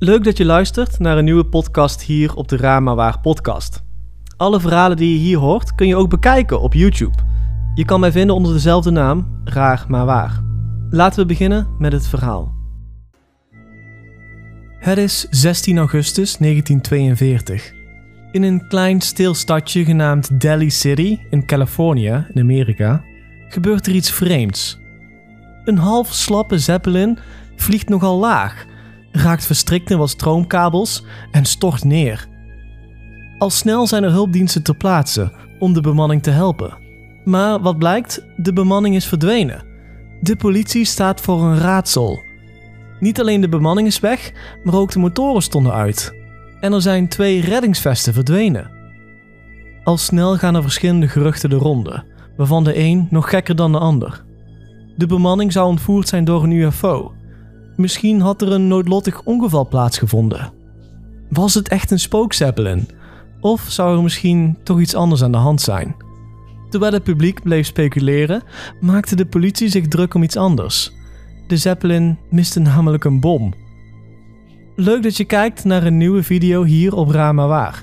Leuk dat je luistert naar een nieuwe podcast hier op de Rama Waar podcast. Alle verhalen die je hier hoort kun je ook bekijken op YouTube. Je kan mij vinden onder dezelfde naam, Raar maar Waar. Laten we beginnen met het verhaal. Het is 16 augustus 1942. In een klein stil stadje genaamd Delhi City in Californië, in Amerika, gebeurt er iets vreemds. Een half slappe zeppelin vliegt nogal laag, raakt verstrikt in wat stroomkabels en stort neer. Al snel zijn er hulpdiensten ter plaatse om de bemanning te helpen. Maar wat blijkt, de bemanning is verdwenen. De politie staat voor een raadsel. Niet alleen de bemanning is weg, maar ook de motoren stonden uit. En er zijn twee reddingsvesten verdwenen. Al snel gaan er verschillende geruchten de ronde, waarvan de een nog gekker dan de ander. De bemanning zou ontvoerd zijn door een UFO. Misschien had er een noodlottig ongeval plaatsgevonden. Was het echt een spookzeppelin? Of zou er misschien toch iets anders aan de hand zijn? Terwijl het publiek bleef speculeren, maakte de politie zich druk om iets anders. De Zeppelin miste namelijk een bom. Leuk dat je kijkt naar een nieuwe video hier op Rama Waar.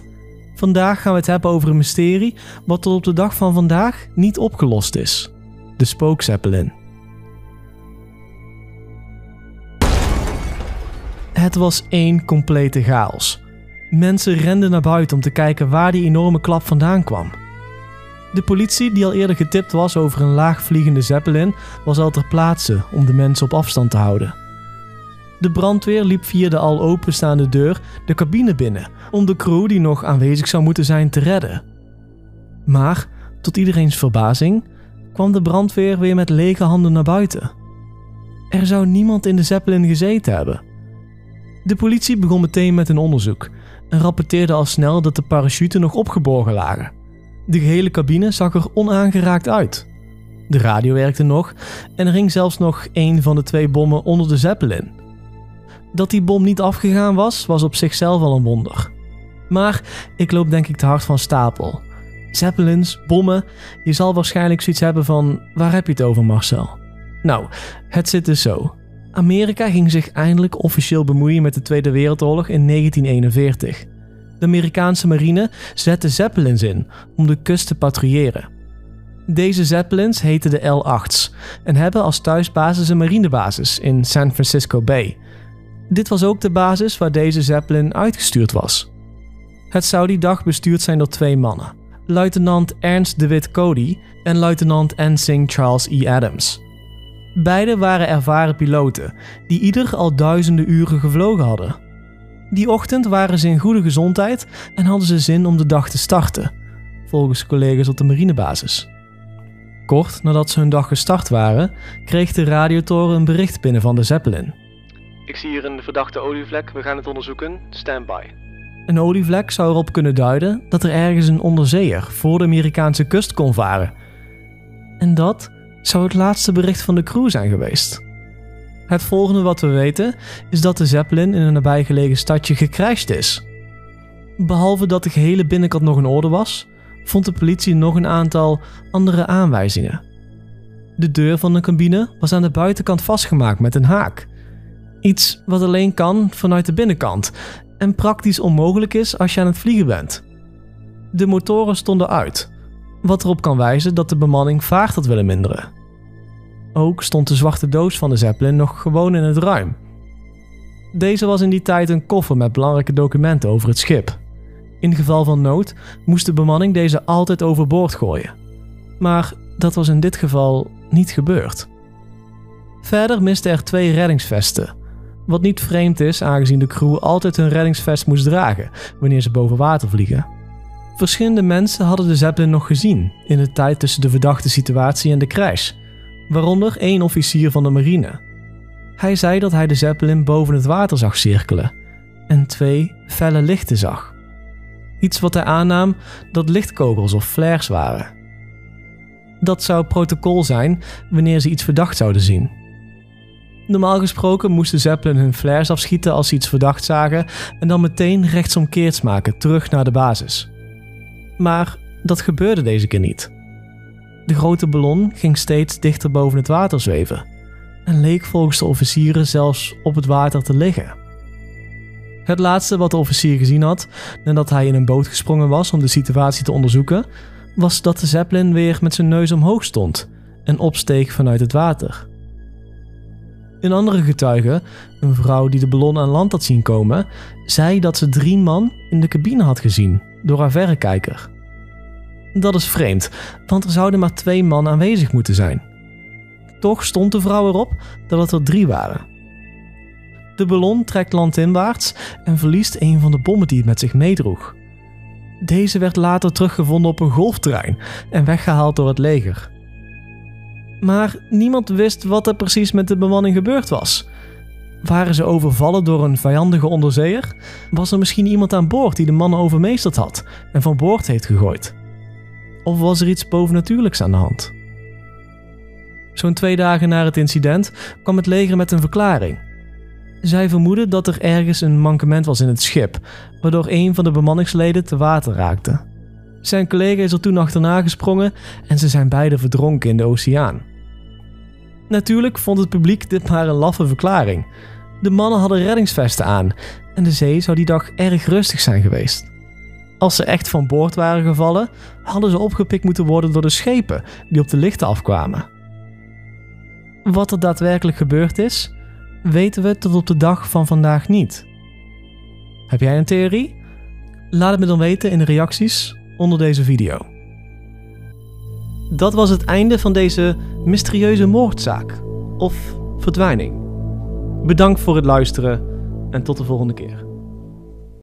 Vandaag gaan we het hebben over een mysterie wat tot op de dag van vandaag niet opgelost is. De spookzeppelin. Het was één complete chaos. Mensen renden naar buiten om te kijken waar die enorme klap vandaan kwam. De politie, die al eerder getipt was over een laagvliegende zeppelin, was al ter plaatse om de mensen op afstand te houden. De brandweer liep via de al openstaande deur de cabine binnen om de crew die nog aanwezig zou moeten zijn te redden. Maar, tot iedereens verbazing, kwam de brandweer weer met lege handen naar buiten. Er zou niemand in de zeppelin gezeten hebben. De politie begon meteen met een onderzoek en rapporteerde al snel dat de parachuten nog opgeborgen lagen. De gehele cabine zag er onaangeraakt uit. De radio werkte nog en er hing zelfs nog een van de twee bommen onder de Zeppelin. Dat die bom niet afgegaan was, was op zichzelf al een wonder. Maar ik loop denk ik te hard van stapel. Zeppelins, bommen, je zal waarschijnlijk zoiets hebben van: waar heb je het over, Marcel? Nou, het zit dus zo. Amerika ging zich eindelijk officieel bemoeien met de Tweede Wereldoorlog in 1941. De Amerikaanse marine zette zeppelins in om de kust te patrouilleren. Deze zeppelins heten de L-8's en hebben als thuisbasis een marinebasis in San Francisco Bay. Dit was ook de basis waar deze zeppelin uitgestuurd was. Het zou die dag bestuurd zijn door twee mannen, luitenant Ernst de Witt Cody en luitenant Ensign Charles E. Adams. Beide waren ervaren piloten, die ieder al duizenden uren gevlogen hadden. Die ochtend waren ze in goede gezondheid en hadden ze zin om de dag te starten, volgens collega's op de marinebasis. Kort nadat ze hun dag gestart waren, kreeg de radiotoren een bericht binnen van de Zeppelin. Ik zie hier een verdachte olievlek, we gaan het onderzoeken. Standby. Een olievlek zou erop kunnen duiden dat er ergens een onderzeeër voor de Amerikaanse kust kon varen. En dat zou het laatste bericht van de crew zijn geweest. Het volgende wat we weten is dat de Zeppelin in een nabijgelegen stadje gecrashed is. Behalve dat de gehele binnenkant nog in orde was, vond de politie nog een aantal andere aanwijzingen. De deur van de cabine was aan de buitenkant vastgemaakt met een haak. Iets wat alleen kan vanuit de binnenkant en praktisch onmogelijk is als je aan het vliegen bent. De motoren stonden uit, wat erop kan wijzen dat de bemanning vaart had willen minderen. Ook stond de zwarte doos van de Zeppelin nog gewoon in het ruim. Deze was in die tijd een koffer met belangrijke documenten over het schip. In geval van nood moest de bemanning deze altijd overboord gooien. Maar dat was in dit geval niet gebeurd. Verder misten er twee reddingsvesten. Wat niet vreemd is, aangezien de crew altijd hun reddingsvest moest dragen wanneer ze boven water vliegen. Verschillende mensen hadden de Zeppelin nog gezien in de tijd tussen de verdachte situatie en de crash, waaronder één officier van de marine. Hij zei dat hij de Zeppelin boven het water zag cirkelen en twee felle lichten zag. Iets wat hij aannam dat lichtkogels of flares waren. Dat zou protocol zijn wanneer ze iets verdacht zouden zien. Normaal gesproken moesten Zeppelin hun flares afschieten als ze iets verdacht zagen en dan meteen rechtsomkeerds maken terug naar de basis. Maar dat gebeurde deze keer niet. De grote ballon ging steeds dichter boven het water zweven en leek volgens de officieren zelfs op het water te liggen. Het laatste wat de officier gezien had nadat hij in een boot gesprongen was om de situatie te onderzoeken, was dat de Zeppelin weer met zijn neus omhoog stond en opsteeg vanuit het water. Een andere getuige, een vrouw die de ballon aan land had zien komen, zei dat ze drie man in de cabine had gezien door haar verrekijker. Dat is vreemd, want er zouden maar twee man aanwezig moeten zijn. Toch stond de vrouw erop dat het er drie waren. De ballon trekt landinwaarts en verliest een van de bommen die het met zich meedroeg. Deze werd later teruggevonden op een golfterrein en weggehaald door het leger. Maar niemand wist wat er precies met de bemanning gebeurd was. Waren ze overvallen door een vijandige onderzeeër? Was er misschien iemand aan boord die de mannen overmeesterd had en van boord heeft gegooid? Of was er iets bovennatuurlijks aan de hand? Zo'n twee dagen na het incident kwam het leger met een verklaring. Zij vermoeden dat er ergens een mankement was in het schip, waardoor een van de bemanningsleden te water raakte. Zijn collega is er toen achterna gesprongen en ze zijn beide verdronken in de oceaan. Natuurlijk vond het publiek dit maar een laffe verklaring. De mannen hadden reddingsvesten aan en de zee zou die dag erg rustig zijn geweest. Als ze echt van boord waren gevallen, hadden ze opgepikt moeten worden door de schepen die op de lichten afkwamen. Wat er daadwerkelijk gebeurd is, weten we tot op de dag van vandaag niet. Heb jij een theorie? Laat het me dan weten in de reacties onder deze video. Dat was het einde van deze mysterieuze moordzaak of verdwijning. Bedankt voor het luisteren en tot de volgende keer.